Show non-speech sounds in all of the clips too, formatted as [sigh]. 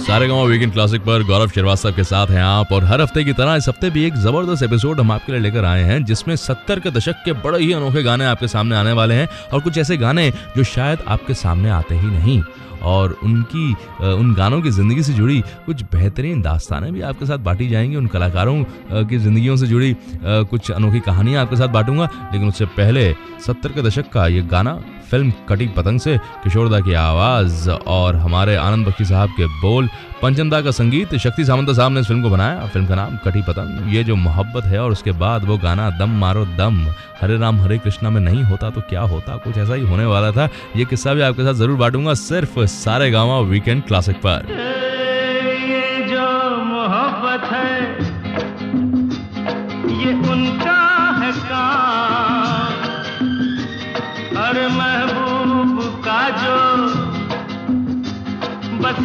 सारे गाँव weekend classic पर गौरव श्रीवास्तव के साथ हैं आप, और हर हफ़्ते की तरह इस हफ़्ते भी एक ज़बरदस्त एपिसोड हम आपके लिए लेकर आए हैं, जिसमें सत्तर के दशक के बड़े ही अनोखे गाने आपके सामने आने वाले हैं, और कुछ ऐसे गाने जो शायद आपके सामने आते ही नहीं, और उनकी उन गानों की ज़िंदगी से जुड़ी कुछ बेहतरीन दास्तानें भी आपके साथ बांटी जाएँगी, उन कलाकारों की ज़िंदगियों से जुड़ी कुछ अनोखी कहानियाँ आपके साथ बांटूँगा, लेकिन उससे पहले सत्तर के दशक का ये गाना फ़िल्म कटी पतंग से किशोरदा की आवाज़ और हमारे आनंद बख्शी साहब के बोल। पंचमदा का संगीत, शक्ति सामंता साहब ने इस फ़िल्म को बनाया। फ़िल्म का नाम कटी पतंग। ये जो मोहब्बत है और उसके बाद वो गाना, दम मारो दम, हरे राम हरे कृष्णा में नहीं होता तो क्या होता? कुछ ऐसा ही होने वाला था। ये किस्सा भी आपके साथ ज़रूर बांटूँगा सिर्फ़ सारे गाँव वीकेंड क्लासिक पर।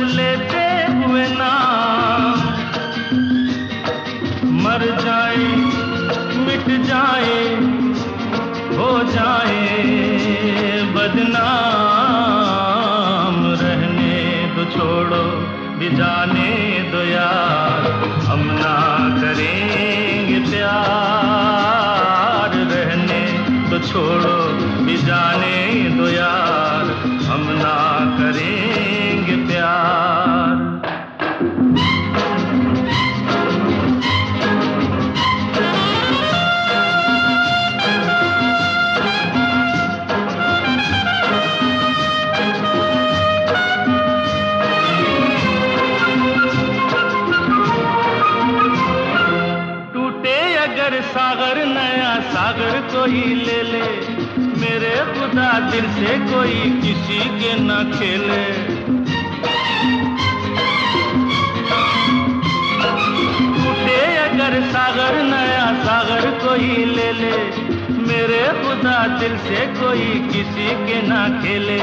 लेते हुए नाम मर जाए, मिट जाए, हो जाए बदनाम। रहने दो, छोड़ो, भी जाने दो यार। हम खेले। अगर सागर, नया सागर कोई ले ले। मेरे खुदा दिल से कोई किसी के ना खेले।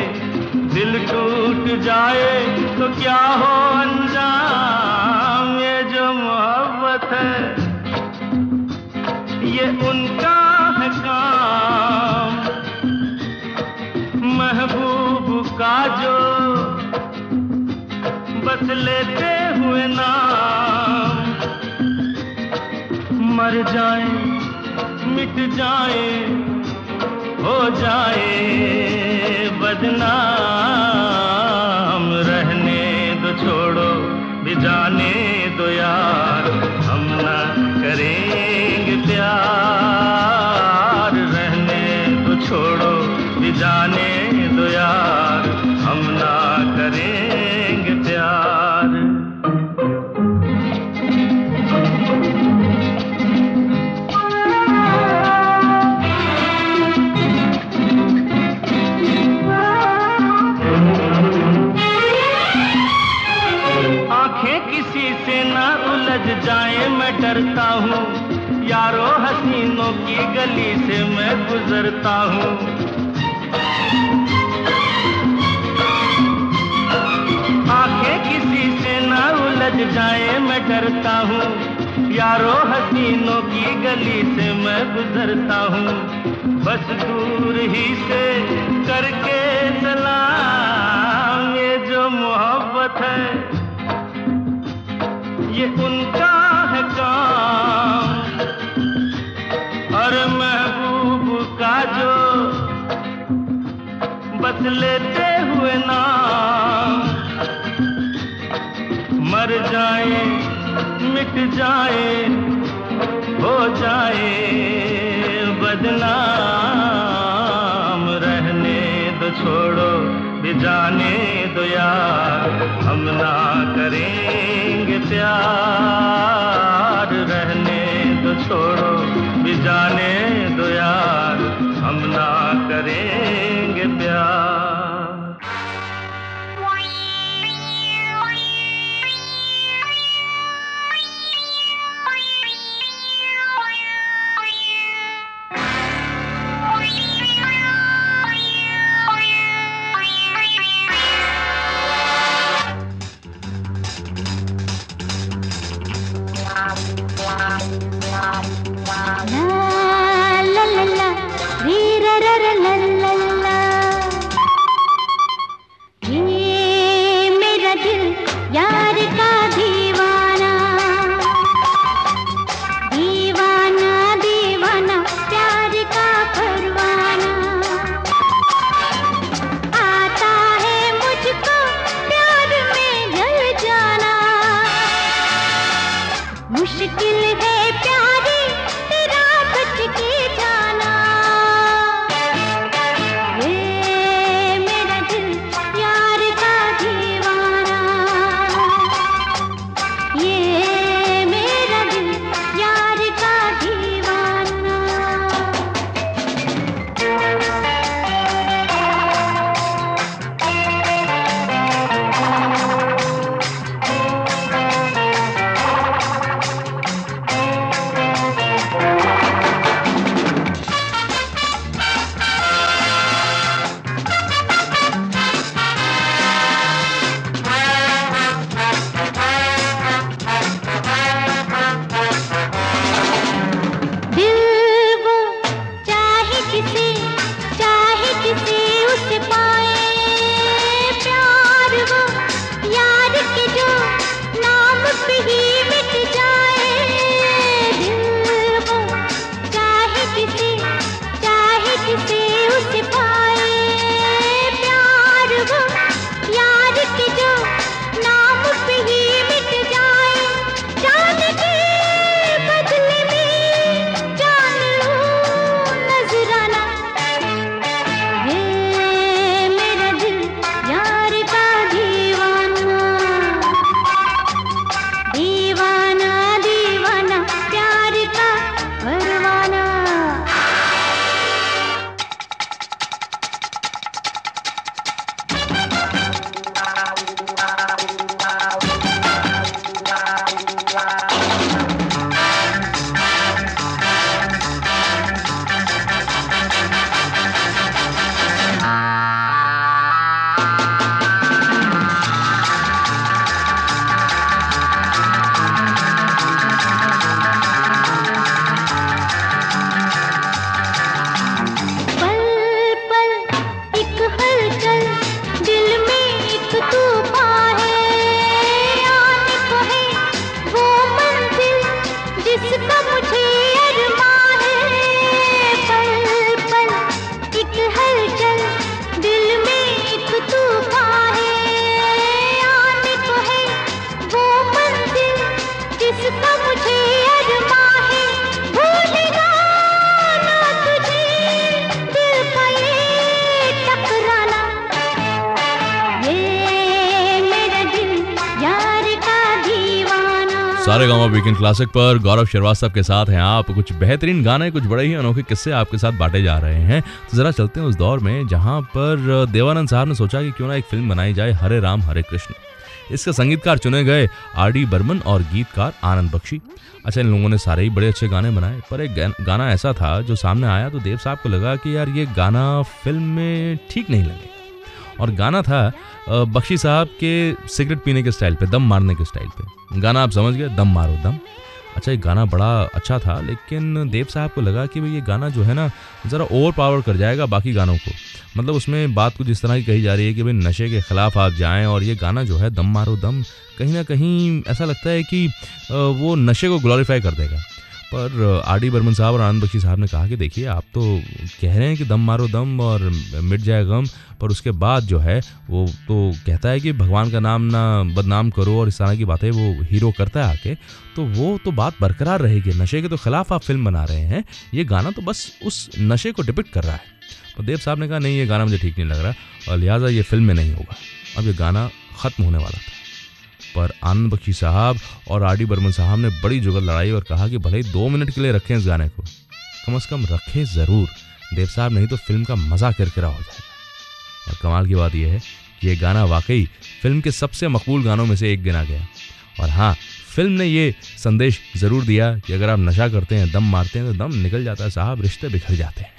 दिल टूट जाए तो क्या हो अंजाम? ये जो मोहब्बत है, ये उनका बस लेते हुए नाम। मर जाए, मिट जाए, हो जाए बदनाम। रहने दो, छोड़ो, भी जाने दो यार। हम ना करेंगे प्यार। रहने दो, छोड़ो, भी जाने दो यार। गुजरता हूँ। आँखें किसी से ना उलझ जाए, मैं डरता हूँ। यारो हसीनों की गली से मैं गुजरता हूँ। बस दूर ही से करके सलाम, ये जो मोहब्बत है, ये उनका लेते हुए नाम मर जाए, मिट जाए, हो जाए बदनाम। रहने तो छोड़ो जाने दो यार। हम ना करेंगे प्यार। रहने दो, छोड़ो, भी जाने दो यार। हम ना करेंगे वीकेंड क्लासिक पर गौरव श्रीवास्तव के साथ हैं आप। कुछ बेहतरीन गाने, कुछ बड़े ही अनोखे किस्से आपके साथ बांटे जा रहे हैं। तो ज़रा चलते हैं उस दौर में जहाँ पर देवानंद साहब ने सोचा कि क्यों ना एक फ़िल्म बनाई जाए, हरे राम, हरे कृष्ण। इसके संगीतकार चुने गए आर डी बर्मन और गीतकार आनंद बख्शी। अच्छा इन लोगों ने सारे ही बड़े अच्छे गाने बनाए, पर एक गाना ऐसा था जो सामने आया तो देव साहब को लगा कि यार ये गाना फ़िल्म में ठीक नहीं लगे। और गाना था बख्शी साहब के सिगरेट पीने के स्टाइल पे, दम मारने के स्टाइल पे। गाना आप समझ गए, दम मारो, दम। अच्छा ये गाना बड़ा अच्छा था, लेकिन देव साहब को लगा कि भाई ये गाना जो है ना, ज़रा ओवर पावर कर जाएगा बाकी गानों को। मतलब उसमें बात कुछ इस तरह की कही जा रही है कि भाई नशे के ख़िलाफ़ आप जाएँ और ये गाना जो है, दम मारो, दम, कहीं ना कहीं ऐसा लगता है कि वो नशे को ग्लोरीफाई कर देगा। पर आर डी बर्मन साहब और आनंद बख्शी साहब ने कहा कि देखिए, आप तो कह रहे हैं कि दम मारो दम और मिट जाए गम, पर उसके बाद जो है, वो तो कहता है कि भगवान का नाम ना बदनाम करो और इस तरह की बातें वो हीरो करता है आके तो वो तो बात बरकरार रहेगी। नशे के तो खिलाफ आप फ़िल्म बना रहे हैं, ये गाना तो बस उस नशे को डिपिक्ट कर रहा है। तो देव साहब ने कहा, नहीं, ये गाना मुझे ठीक नहीं लग रहा और लिहाजा ये फ़िल्म में नहीं होगा। अब ये गाना ख़त्म होने वाला था। पर आनंद बख्शी साहब और आर डी बर्मन साहब ने बड़ी जुगल लड़ाई और कहा कि भले ही दो मिनट के लिए रखें इस गाने को, कम अज़ कम रखें ज़रूर। देव साहब, नहीं तो फ़िल्म का मज़ा किरकिरा हो जाएगा। और कमाल की बात यह है कि ये गाना वाकई फ़िल्म के सबसे मकबूल गानों में से एक गिना गया। और हाँ फ़िल्म ने ये संदेश ज़रूर दिया कि अगर आप नशा करते हैं, दम मारते हैं तो दम निकल जाता है साहब, रिश्ते बिखर जाते हैं।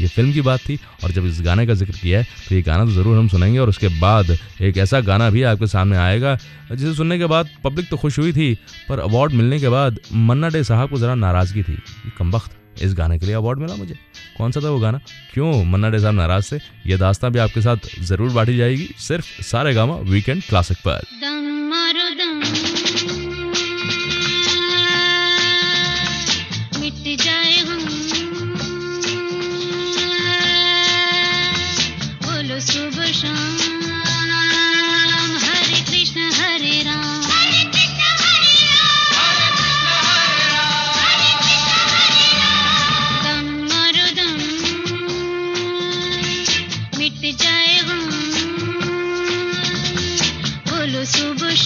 ये फ़िल्म की बात थी और जब इस गाने का ज़िक्र किया है तो ये गाना तो ज़रूर हम सुनेंगे और उसके बाद एक ऐसा गाना भी आपके सामने आएगा, जिसे सुनने के बाद पब्लिक तो खुश हुई थी, पर अवार्ड मिलने के बाद मन्ना डे साहब को ज़रा नाराज़गी थी। कम वक्त इस गाने के लिए अवार्ड मिला मुझे। कौन सा था वो गाना? क्यों मन्ना डे साहब नाराज़ थे? ये दास्तां भी आपके साथ ज़रूर बांटी जाएगी, सिर्फ़ सारे गामा वीकेंड क्लासिक पर।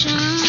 Station.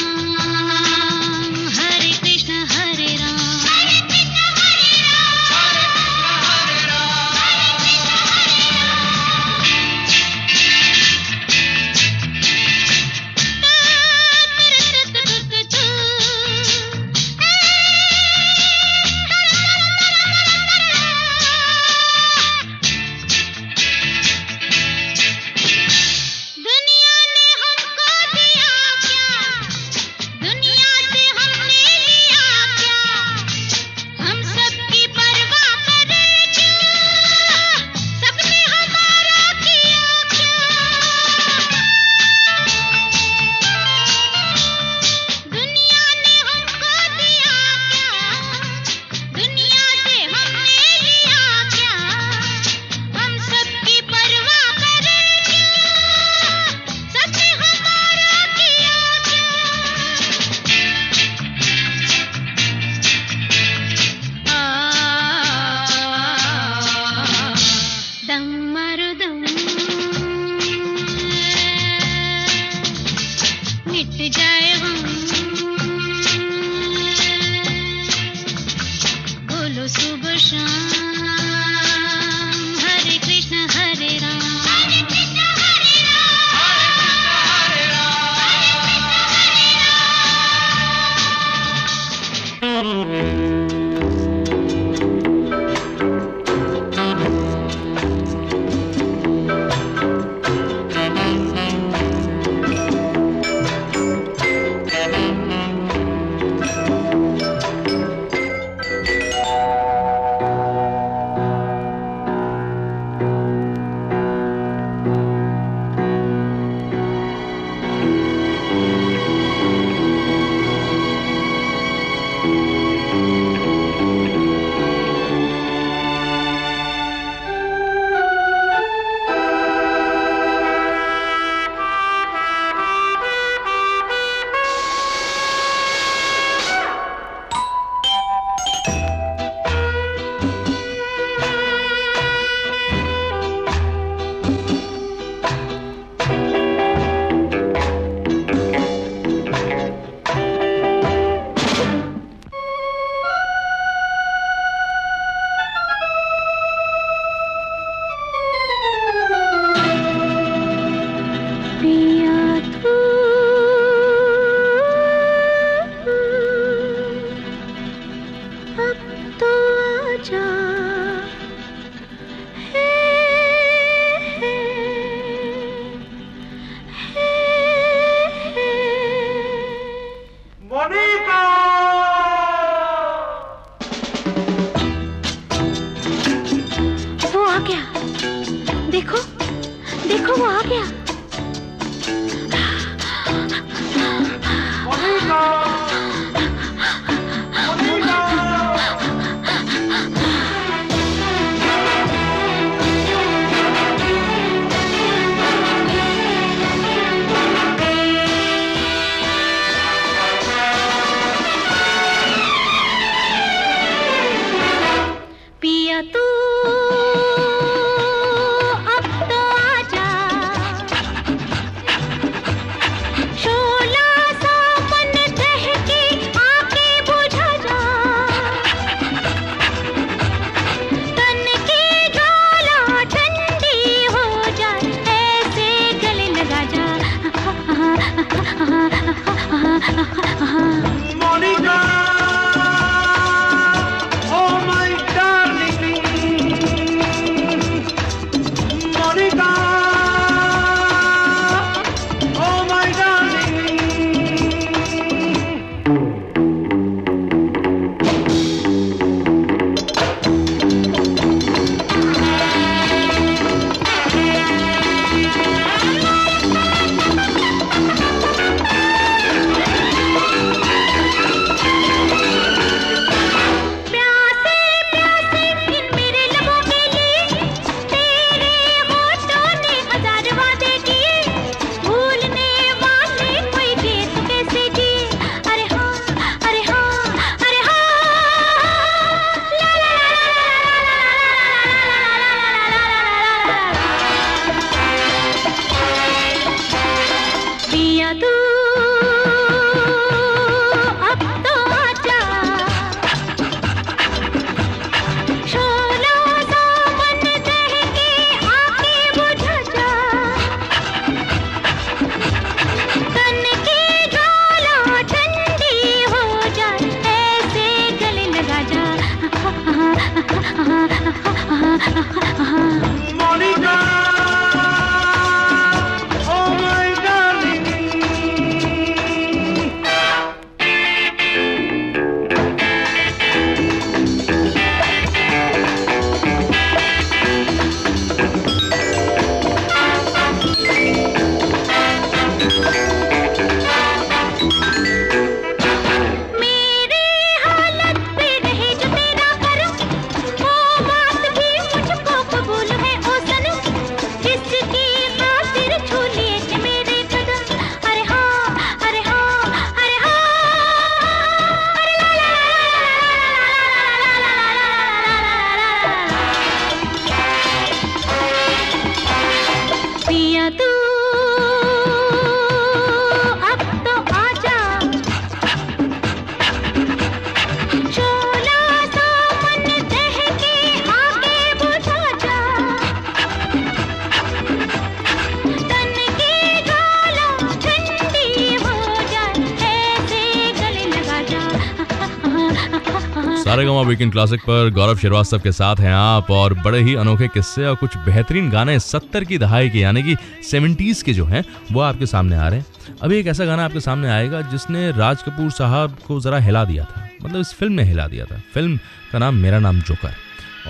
वीकेंड क्लासिक पर गौरव श्रीवास्तव के साथ हैं आप और बड़े ही अनोखे किस्से और कुछ बेहतरीन गाने सत्तर की दहाई के, यानी कि सेवेंटीज के जो हैं, वो आपके सामने आ रहे हैं। अभी एक ऐसा गाना आपके सामने आएगा जिसने राज कपूर साहब को ज़रा हिला दिया था। मतलब इस फ़िल्म ने हिला दिया था। फ़िल्म का नाम मेरा नाम जोकर।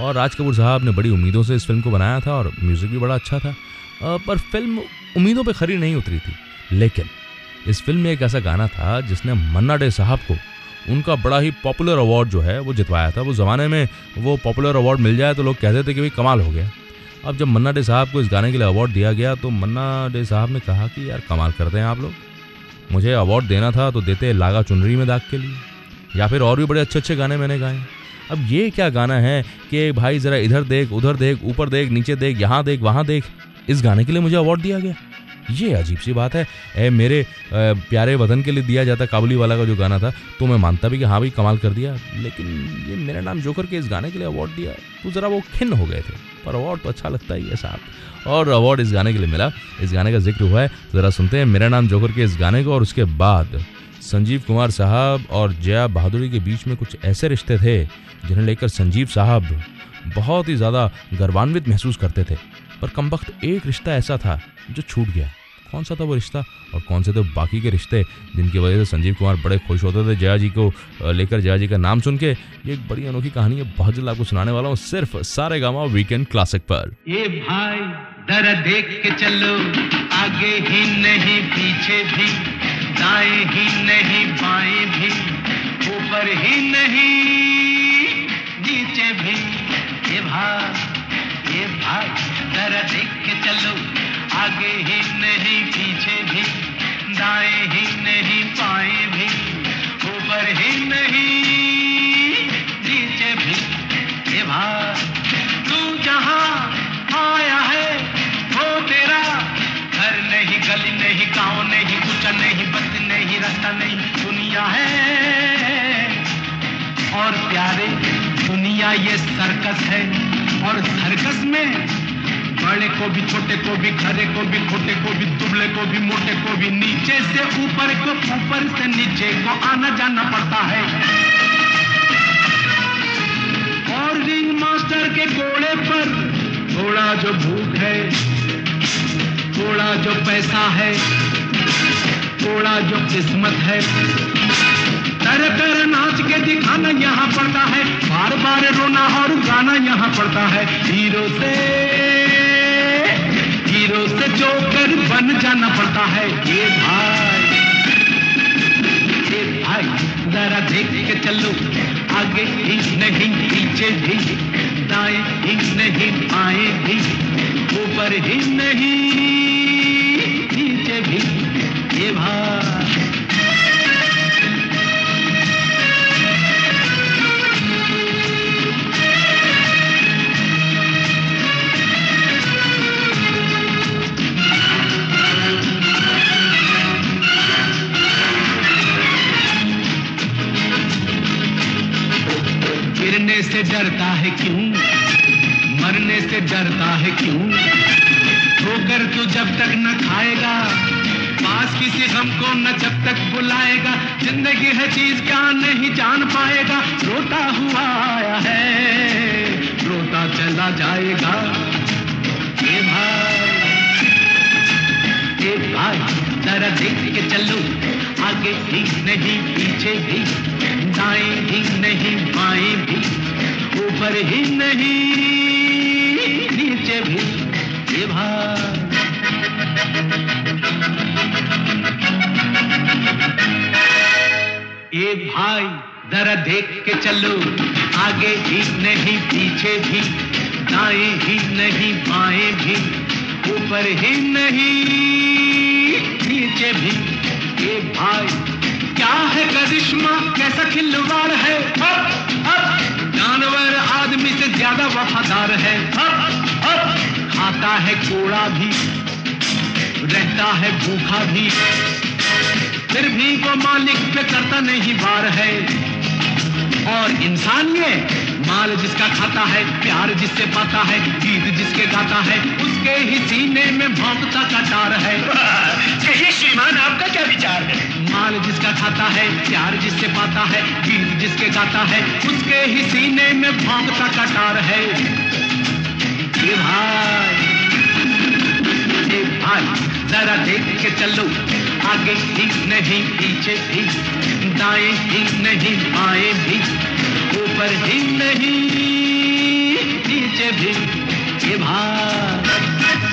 और राज कपूर साहब ने बड़ी उम्मीदों से इस फ़िल्म को बनाया था और म्यूज़िक भी बड़ा अच्छा था। पर फ़िल्म उम्मीदों पर खरी नहीं उतरी थी। लेकिन इस फ़िल्म में एक ऐसा गाना था जिसने मन्ना डे साहब को उनका बड़ा ही पॉपुलर अवार्ड जो है, वो जितवाया था। वो ज़माने में वो पॉपुलर अवार्ड मिल जाए तो लोग कहते थे कि भाई कमाल हो गया। अब जब मन्ना डे साहब को इस गाने के लिए अवार्ड दिया गया तो मन्ना डे साहब ने कहा कि यार कमाल करते हैं आप लोग। मुझे अवार्ड देना था तो देते लागा चुनरी में दाग के लिए, या फिर और भी बड़े अच्छे अच्छे गाने मैंने गाए। अब ये क्या गाना है कि भाई ज़रा इधर देख, उधर देख, ऊपर देख, नीचे देख, यहाँ देख, वहाँ देख, इस गाने के लिए मुझे अवार्ड दिया गया। ये अजीब सी बात है। ए, मेरे ए, प्यारे वतन के लिए दिया जाता काबुली वाला का जो गाना था तो मैं मानता भी कि हाँ भाई कमाल कर दिया लेकिन ये मेरा नाम जोकर के इस गाने के लिए अवार्ड दिया तो ज़रा वो खिन्न हो गए थे। पर अवार्ड तो अच्छा लगता ही है साहब। और अवार्ड इस गाने के लिए मिला। इस गाने का ज़िक्र हुआ है तो ज़रा सुनते हैं मेरा नाम जोकर के इस गाने को और उसके बाद संजीव कुमार साहब और जया बहादुरी के बीच में कुछ ऐसे रिश्ते थे जिन्हें लेकर संजीव साहब बहुत ही ज़्यादा गर्वान्वित महसूस करते थे। पर कम वक्त एक रिश्ता ऐसा था जो छूट गया। कौन सा था वो रिश्ता और कौन से थे बाकी के रिश्ते जिनकी वजह से संजीव कुमार बड़े खुश होते थे? जया जी को लेकर जया जी का नाम सुन के ये एक बड़ी अनोखी कहानी है, बहुत जल्द आपको सुनाने वाला हूँ। सिर्फ़ सारे गामा वीकेंड क्लासिक पर। ये भाई दर देख के चलो, आगे ही नहीं, पीछे भी, दाएँ ही नहीं, बाएँ भी, ऊपर ही नहीं, नीचे भी। ये भाई जरा देख के चलो। आगे ही नहीं, पीछे भी। दाएँ ही नहीं पाए भी। ऊपर ही नहीं, नीचे भी। ये तू जहाँ आया है, वो तेरा। घर नहीं, गली नहीं, गाँव नहीं कुछ नहीं, बस नहीं, रास्ता नहीं, दुनिया है। और प्यारे, दुनिया ये सर्कस है। और सर्कस में बड़े को भी, छोटे को भी, खरे को भी, खोटे को भी, दुबले को भी, मोटे को भी, नीचे से ऊपर को, ऊपर से नीचे को आना जाना पड़ता है। और रिंग मास्टर के घोड़े पर थोड़ा जो भूख है, थोड़ा जो पैसा है, थोड़ा जो किस्मत है, तर तर नाच के दिखाना यहाँ पड़ता है, बार बार रोना और गाना यहाँ पड़ता है। हीरो से हीरो से जोकर बन जाना पड़ता है। ये भाई ये भाई, जरा देख के चलो। आगे ही नहीं, पीछे भी। दाएँ ही नहीं आए भी। ऊपर ही नहीं, नीचे भी। ये भाई। डरता है क्यों? मरने से डरता है क्यों? ठोकर तो जब तक न खाएगा, पास किसी गम को न जब तक बुलाएगा, ज़िंदगी है चीज़ क्या नहीं जान पाएगा। रोता हुआ आया है, रोता चला जाएगा। ये भाई ये भाई, जरा देख के चलो, आगे भी नहीं, पीछे भी, दाएँ भी नहीं, बाएँ भी। ऊपर ही नहीं नीचे भी ये भाई ए भाई जरा देख के चलो आगे ही नहीं पीछे भी दाएँ ही नहीं बाएँ भी। ऊपर ही नहीं नीचे भी। ए भाई क्या है करिश्मा? कैसा खिलवाड़ है? अब, जानवर आदमी से ज़्यादा वफादार है। खाता है कूड़ा भी, रहता है भूखा भी। फिर भी वो मालिक पे करता नहीं बार है। और इंसान ये, माल जिसका खाता है, प्यार जिससे पाता है, गीत जिसके गाता है, उसके ही सीने में भौंकता कटार है। [laughs] कहिए श्रीमान, आपका क्या विचार है? माल जिसका खाता है, प्यार जिससे पाता है गीत जिसके गाता है, उसके ही सीने में भौंकता कटार है। भाई भाई, जरा देख के चलो, आगे ही नहीं, पीछे भी, दाएँ ही नहीं, बाएँ भी, ऊपर ही नहीं, नीचे भी। ये भाई।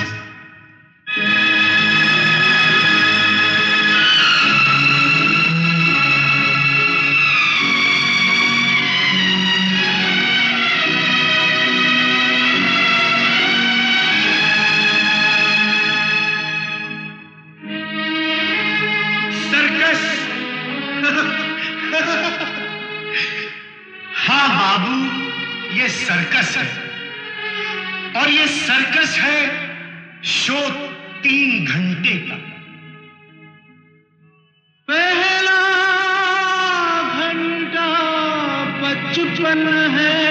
सर्कस है शो तीन घंटे का। पहला घंटा बचपन है।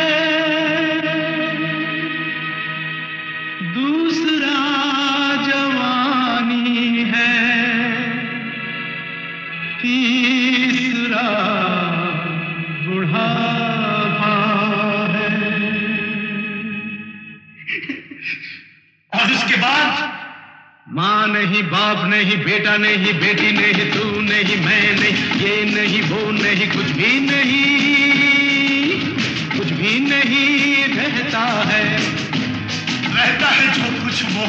बाप नहीं बेटा नहीं बेटी नहीं तू नहीं मैं नहीं ये नहीं वो नहीं कुछ भी नहीं कुछ भी नहीं रहता है। रहता है जो कुछ वो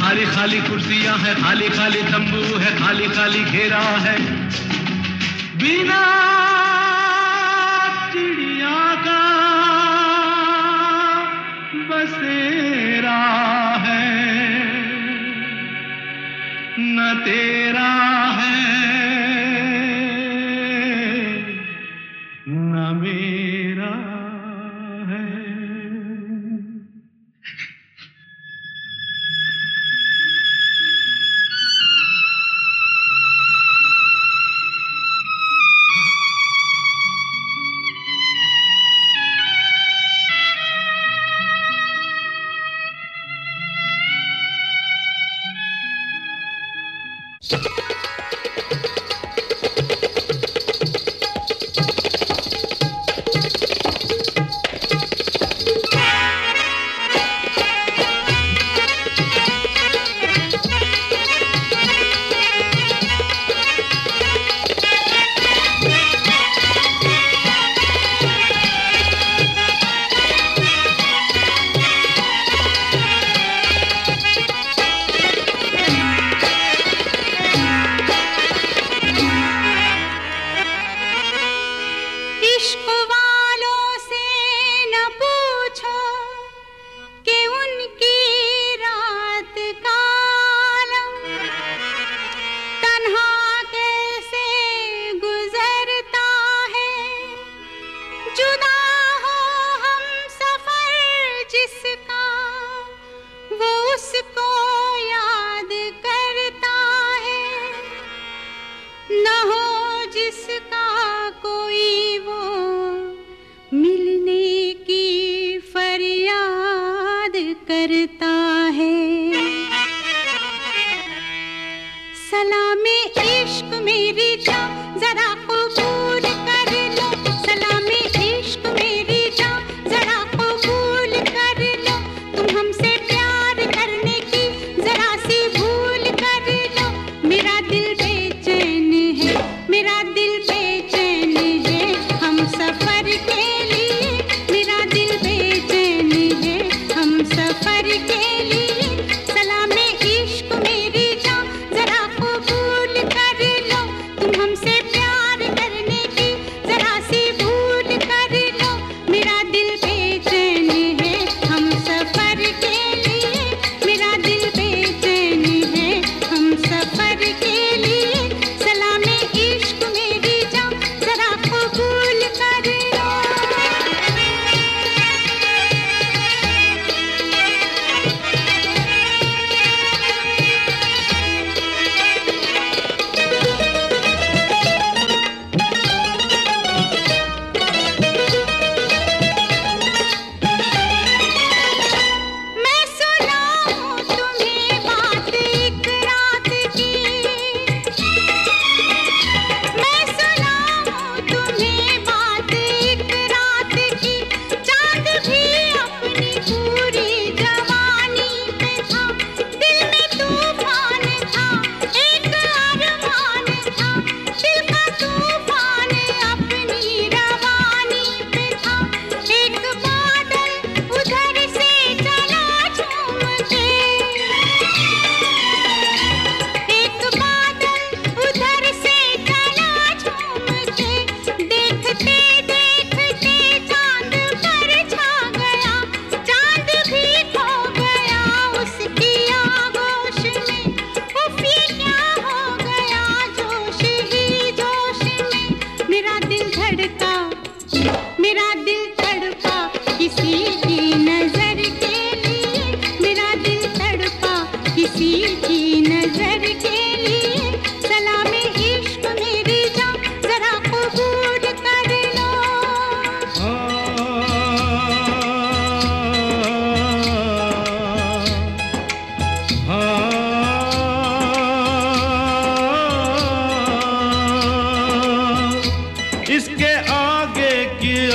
खाली खाली कुर्सियाँ हैं खाली खाली तंबू है खाली खाली घेरा है। बिना चिड़िया का बसेरा तेरा है।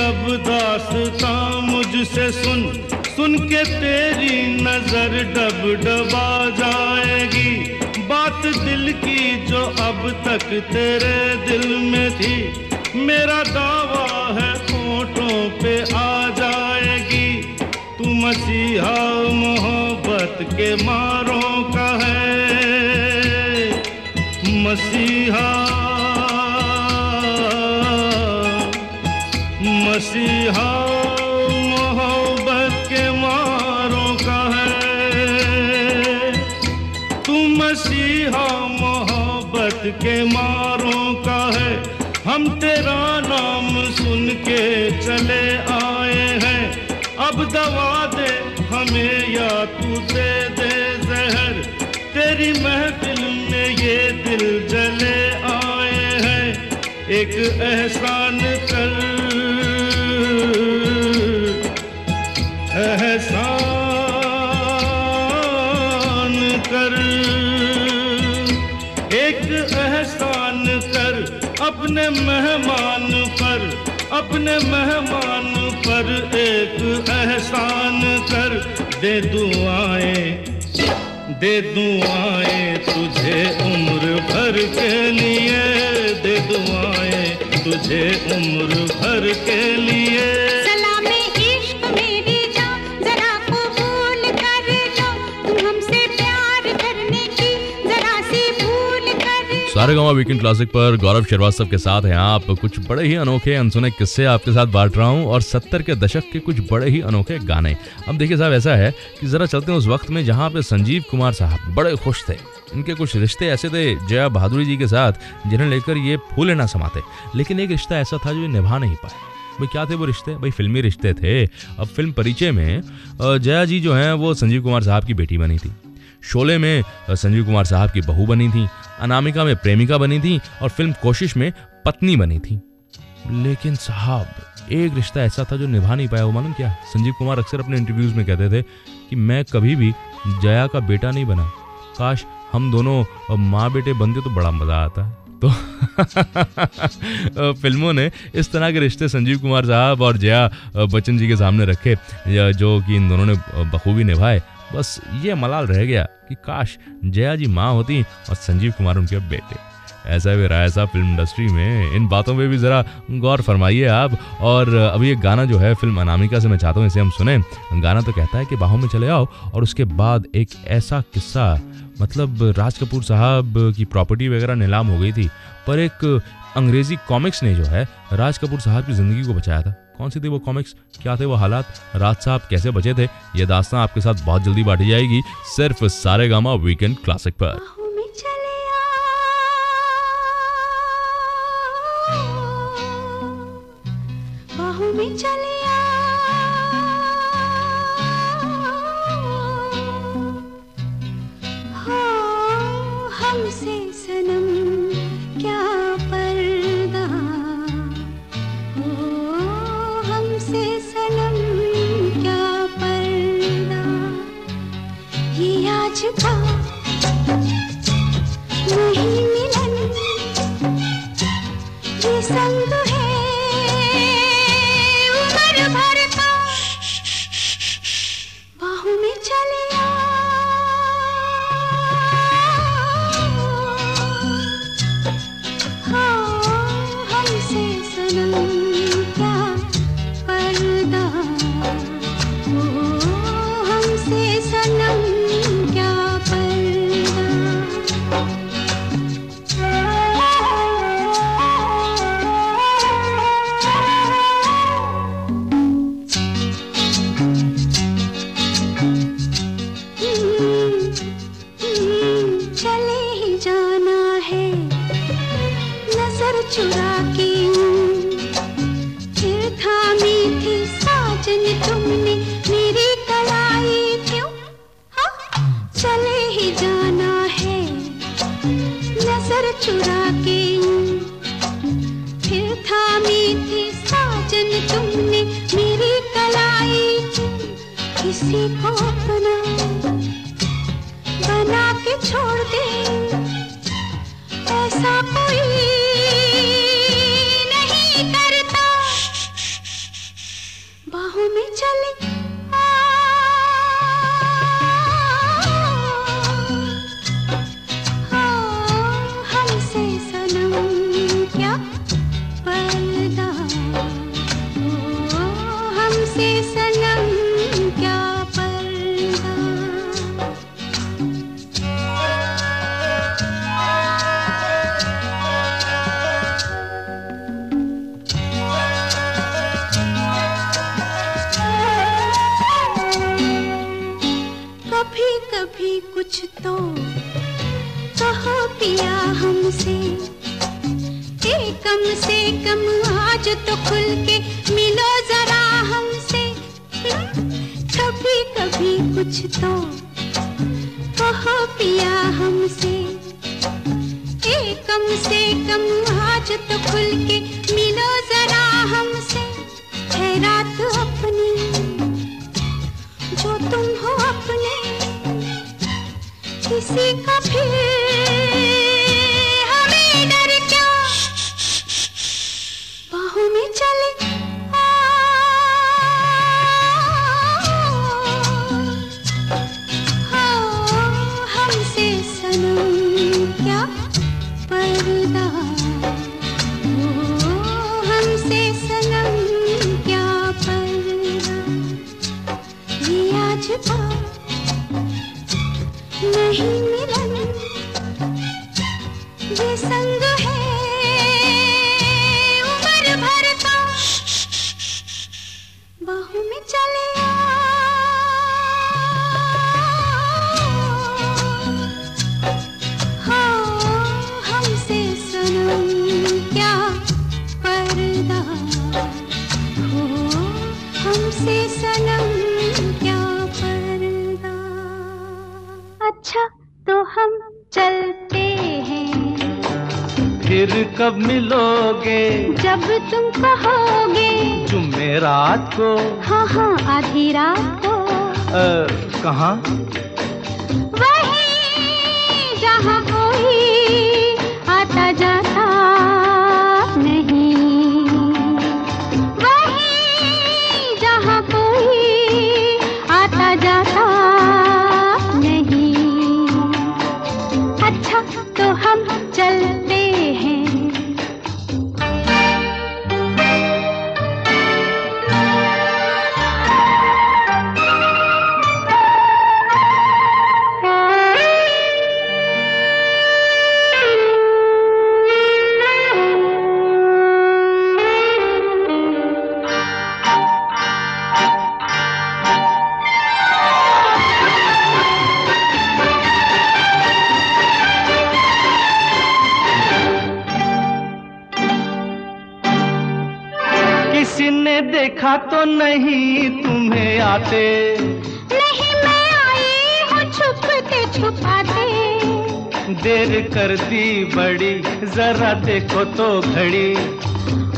दास्तां मुझसे सुन सुन के तेरी नज़र डब डबा जाएगी। बात दिल की जो अब तक तेरे दिल में थी, मेरा दावा है होठों पे आ जाएगी। तू मसीहा मोहब्बत के मारों का है, मसीहा मोहब्बत के मारों मोहब्बत के मारों का है। हम तेरा नाम सुन के चले आए हैं। अब दवा दे, हमें या तू दे दे जहर। तेरी महफिल में ये दिल जले आए हैं। एक एहसान अपने मेहमान पर एक एहसान कर। दे दुआएँ दे दुआएँ तुझे उम्र भर के लिए। दे दुआएँ तुझे उम्र भर के लिए। कर लो सारे गाँव वीकेंड क्लासिक पर गौरव श्रीवास्तव के साथ हैं आप। कुछ बड़े ही अनोखे अनसुने किस्से आपके साथ बांट रहा हूँ और सत्तर के दशक के कुछ बड़े ही अनोखे गाने। अब देखिए साहब, ऐसा है कि जरा चलते हैं उस वक्त में जहाँ पे संजीव कुमार साहब बड़े खुश थे। इनके कुछ रिश्ते ऐसे थे जया बहादुरी जी के साथ, जिन्हें लेकर ये फूले ना समाते। लेकिन एक रिश्ता ऐसा था जो निभा नहीं पाए भाई, क्या थे वो रिश्ते? भाई, फिल्मी रिश्ते थे। अब फ़िल्म परिचय में जया जी जो हैं, वो संजीव कुमार साहब की बेटी बनी थी। शोले में संजीव कुमार साहब की बहू बनी थी, अनामिका में प्रेमिका बनी थी और फ़िल्म कोशिश में पत्नी बनी थी। लेकिन साहब, एक रिश्ता ऐसा था जो निभा नहीं पाया, वो मालूम क्या? संजीव कुमार अक्सर अपने इंटरव्यूज़ में कहते थे कि मैं कभी भी जया का बेटा नहीं बना। काश हम दोनों माँ बेटे बनते तो बड़ा मज़ा आता। तो [laughs] फ़िल्मों ने इस तरह के रिश्ते संजीव कुमार साहब और जया बच्चन जी के सामने रखे जो कि इन दोनों ने बखूबी निभाए। बस ये मलाल रह गया कि काश जया जी माँ होती और संजीव कुमार उनके बेटे। ऐसा भी है साहब फ़िल्म इंडस्ट्री में। इन बातों पे भी ज़रा गौर फरमाइए आप। और अभी एक गाना जो है फ़िल्म अनामिका से मैं चाहता हूँ इसे हम सुने। गाना तो कहता है कि बाहों में चले आओ और उसके बाद एक ऐसा किस्सा मतलब राज कपूर साहब की प्रॉपर्टी वगैरह नीलाम हो गई थी, पर एक अंग्रेज़ी कॉमिक्स ने जो है राज कपूर साहब की ज़िंदगी को बचाया था। कौन सी थी वो कॉमिक्स क्या थे वो हालात? राज साहब कैसे बचे थे? ये दास्तां आपके साथ बहुत जल्दी बांटी जाएगी, सिर्फ़ सारे गामा वीकेंड क्लासिक पर। चले थामी थी साजन तुमने मेरी कलाई। किसी को अपना बना के छोड़ दे। ऐसा कम से कम आज तो खुल के मिलो जरा हमसे। कभी कभी कुछ तो कहो पिया हमसे। कम से कम आज तो खुल के कहाँ नहीं तुम्हें आते। नहीं मैं आई हूँ छुपते छुपाते। देर कर दी बड़ी जरा देखो तो घड़ी।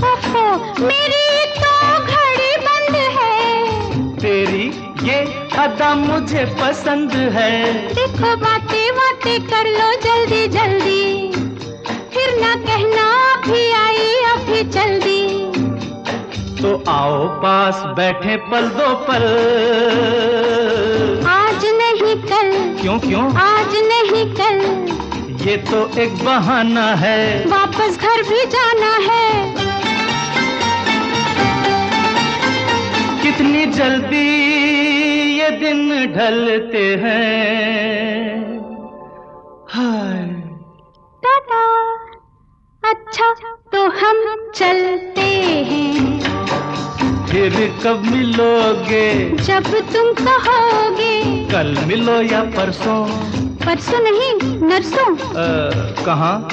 ओहो मेरी तो घड़ी बंद है। तेरी ये अदा मुझे पसंद है। देखो बातें बातें कर लो जल्दी जल्दी। फिर ना कहना अभी आई अभी जल्दी। तो आओ पास बैठे पल दो पल। आज नहीं कल। क्यों क्यों? आज नहीं कल। ये तो एक बहाना है। वापस घर भी जाना है। कितनी जल्दी ये दिन ढलते हैं। कब मिलोगे? जब तुम कहोगे। कल मिलो या परसों? परसों नहीं नरसों। कहाँ?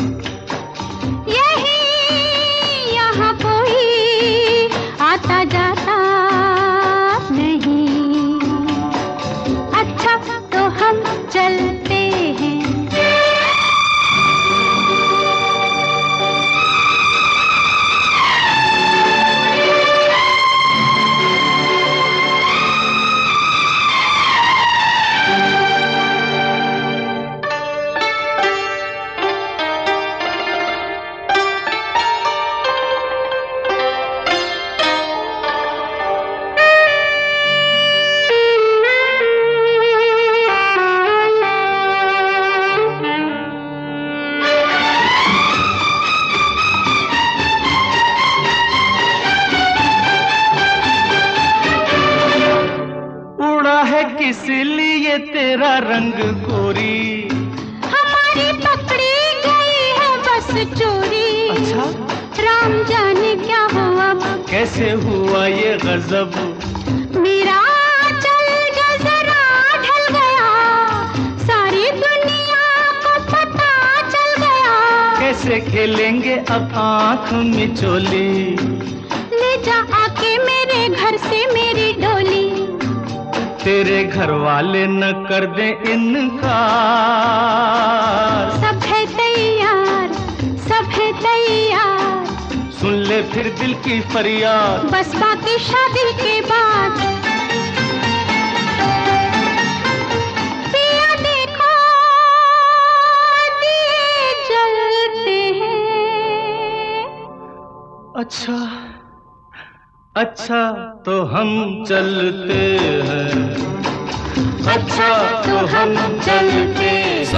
अच्छा तो हम चलते हैं। अच्छा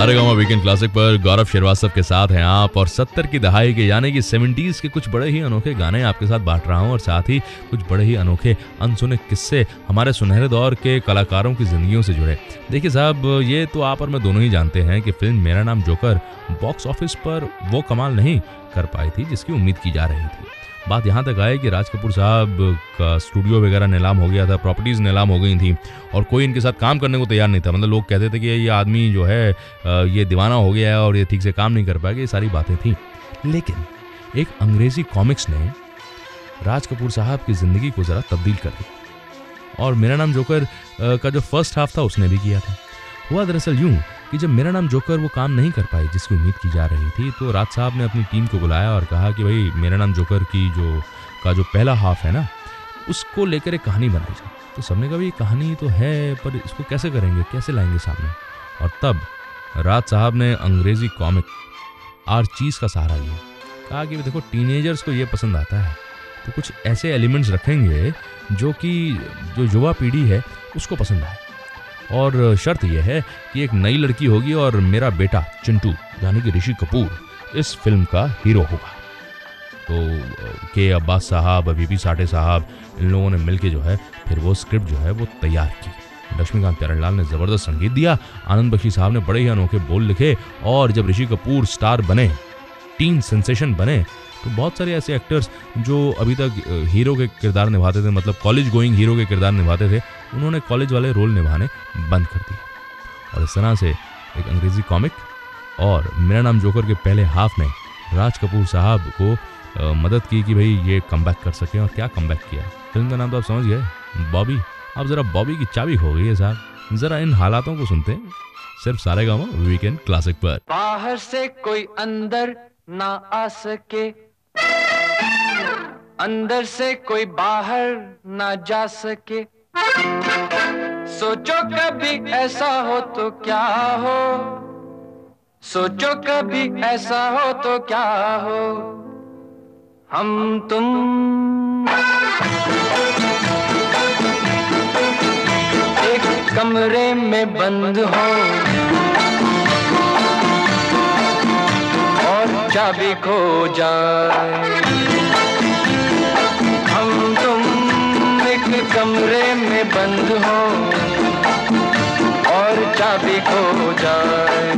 तो वीकेंड क्लासिक पर गौरव श्रीवास्तव के साथ हैं आप और सत्तर की दहाई के, यानी कि सेवेंटीज के कुछ बड़े ही अनोखे गाने आपके साथ बांट रहा हूँ और साथ ही कुछ बड़े ही अनोखे अनसुने किस्से हमारे सुनहरे दौर के कलाकारों की जिंदगियों से जुड़े। देखिए साहब, ये तो आप और मैं दोनों ही जानते हैं कि फ़िल्म मेरा नाम जोकर बॉक्स ऑफ़िस पर वो कमाल नहीं कर पाई थी जिसकी उम्मीद की जा रही थी। बात यहाँ तक आई कि राज कपूर साहब का स्टूडियो वगैरह नीलाम हो गया था प्रॉपर्टीज़ नीलाम हो गई थी, और कोई इनके साथ काम करने को तैयार नहीं था। मतलब लोग कहते थे कि ये आदमी जो है ये दीवाना हो गया है और ये ठीक से काम नहीं कर पाएगा ये सारी बातें थी। लेकिन एक अंग्रेज़ी कॉमिक्स ने राज कपूर साहब की ज़िंदगी को ज़रा तब्दील कर दी। और मेरा नाम जोकर का जो फ़र्स्ट हाफ़ था, उसने भी किया था। हुआ दरअसल यूँ कि जब मेरा नाम जोकर वो काम नहीं कर पाई, जिसकी उम्मीद की जा रही थी तो राज साहब ने अपनी टीम को बुलाया और कहा कि भाई, मेरा नाम जोकर की जो, का जो पहला हाफ़ है ना, उसको लेकर एक कहानी बनाई जाए। तो सबने कहा, भाई, कहानी तो है, पर इसको कैसे करेंगे? कैसे लाएँगे सामने? और तब राज साहब ने अंग्रेज़ी कॉमिक, आर चीज़ का सहारा लिया। कहा कि देखो, टीनेजर्स को ये पसंद आता है तो कुछ ऐसे एलिमेंट्स रखेंगे, जो कि, जो युवा पीढ़ी है, उसको पसंद आए। और शर्त यह है कि एक नई लड़की होगी और मेरा बेटा चिंटू, यानी कि ऋषि कपूर, इस फ़िल्म का हीरो होगा। तो के अब्बास साहब बीबी साठे साहब, इन लोगों ने मिलके जो है, फिर वो स्क्रिप्ट जो है, वो तैयार की। लक्ष्मीकांत प्यारेलाल ने ज़बरदस्त संगीत दिया, आनंद बख्शी साहब ने बड़े ही अनोखे बोल लिखे, और जब ऋषि कपूर स्टार बने, टीन सेंसेशन बने तो बहुत सारे ऐसे एक्टर्स जो अभी तक हीरो के किरदार निभाते थे मतलब कॉलेज गोइंग हीरो के किरदार निभाते थे उन्होंने कॉलेज वाले रोल निभाने बंद कर दिए। और इस तरह से एक अंग्रेज़ी कॉमिक और मेरा नाम जोकर के पहले हाफ़ में राज कपूर साहब को अ, मदद की कि भाई ये कम कर सकें और क्या कम किया। फ़िल्म का नाम तो आप समझ गए बॉबी अब ज़रा बॉबी की चाबी हो गई है साहब। ज़रा इन हालातों को सुनते हैं सिर्फ़ सारे गाँव वीकेंड क्लासिक पर। बाहर से कोई अंदर ना आ सके। अंदर से कोई बाहर ना जा सके। सोचो कभी ऐसा हो तो क्या हो? सोचो कभी ऐसा हो तो क्या हो? हम तुम। एक कमरे में बंद हो। और चाबी खो जाए। हम तुम एक कमरे में बंद हो। चाबी खो जाए।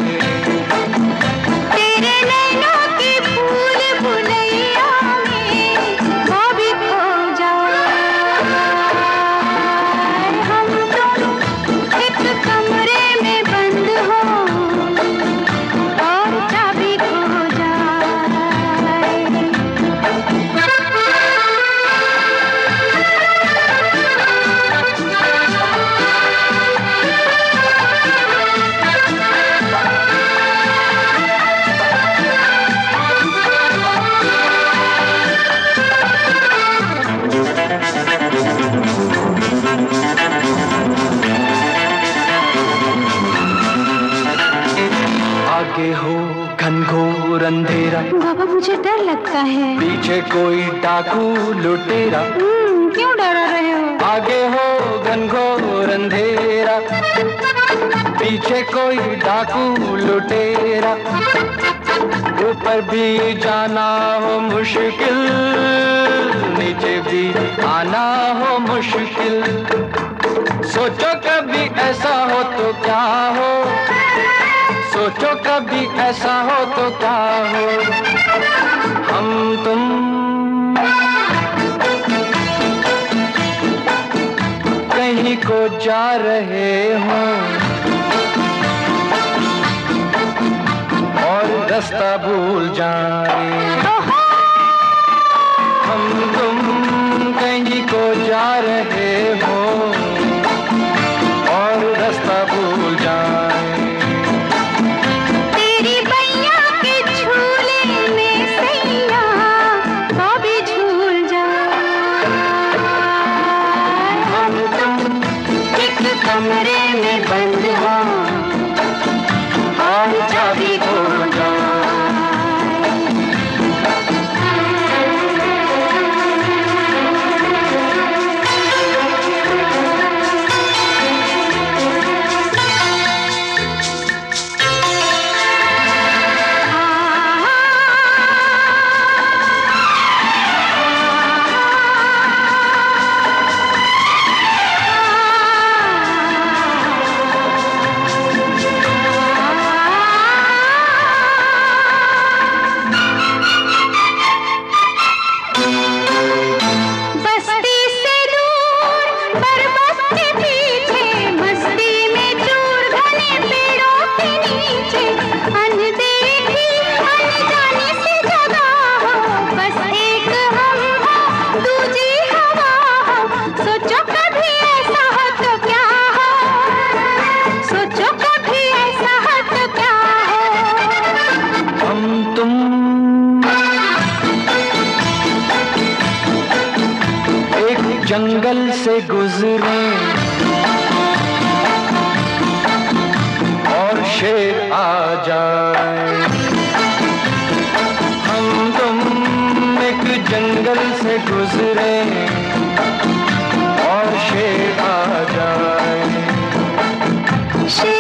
जा रहे हूँ। और रास्ता भूल जा रहे हम तुम कहीं को जा रहे शेर आ जाए। हम तुम एक जंगल से गुजरे और शेर आ जाए। शेर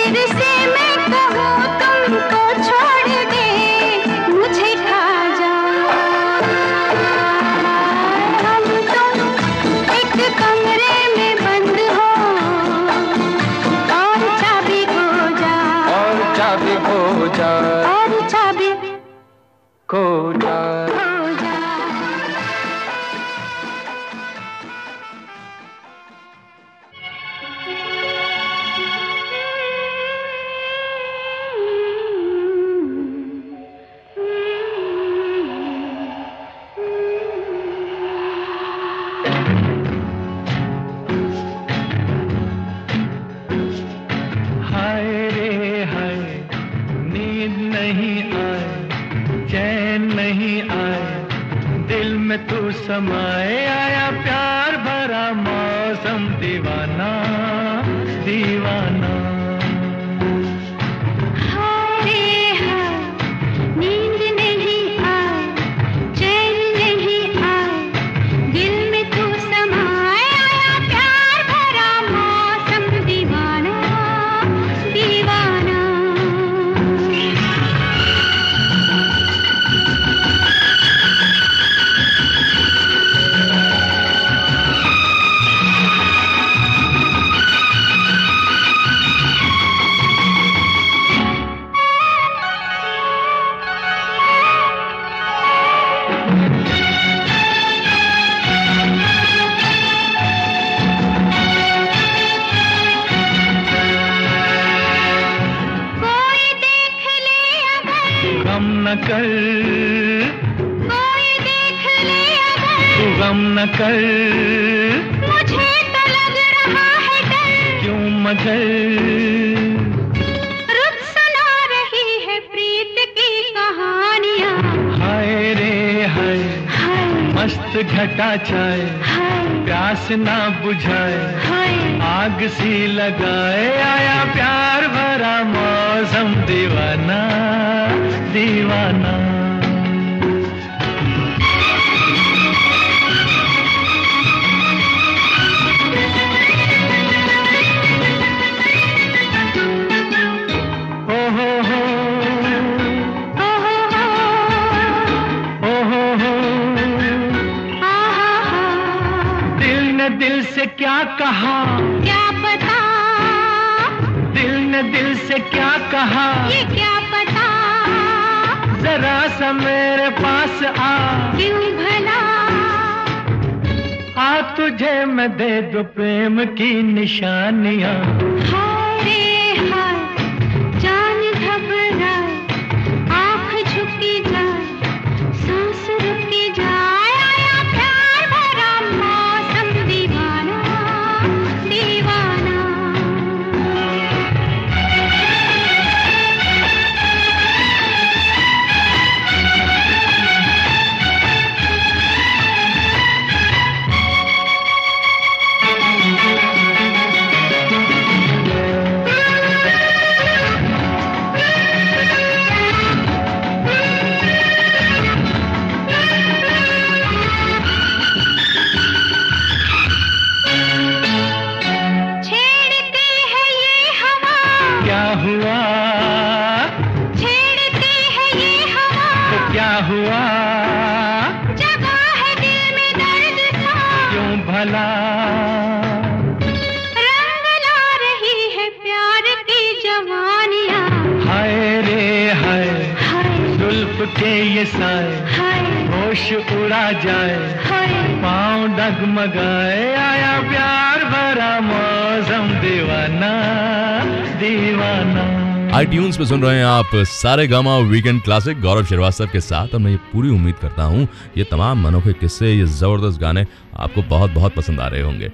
हाँ, तुझे मैं दे दो प्रेम की निशानियाँ। हाँ पाँव डगमगाए आया प्यार भरा मौसम दीवाना दीवाना। आईट्यून्स पे सुन रहे हैं आप Saregama weekend classic Gaurav Shrivastava के साथ। और मैं ये पूरी उम्मीद करता हूँ, ये तमाम मनोखे किस्से, ये ज़बरदस्त गाने आपको बहुत बहुत पसंद आ रहे होंगे।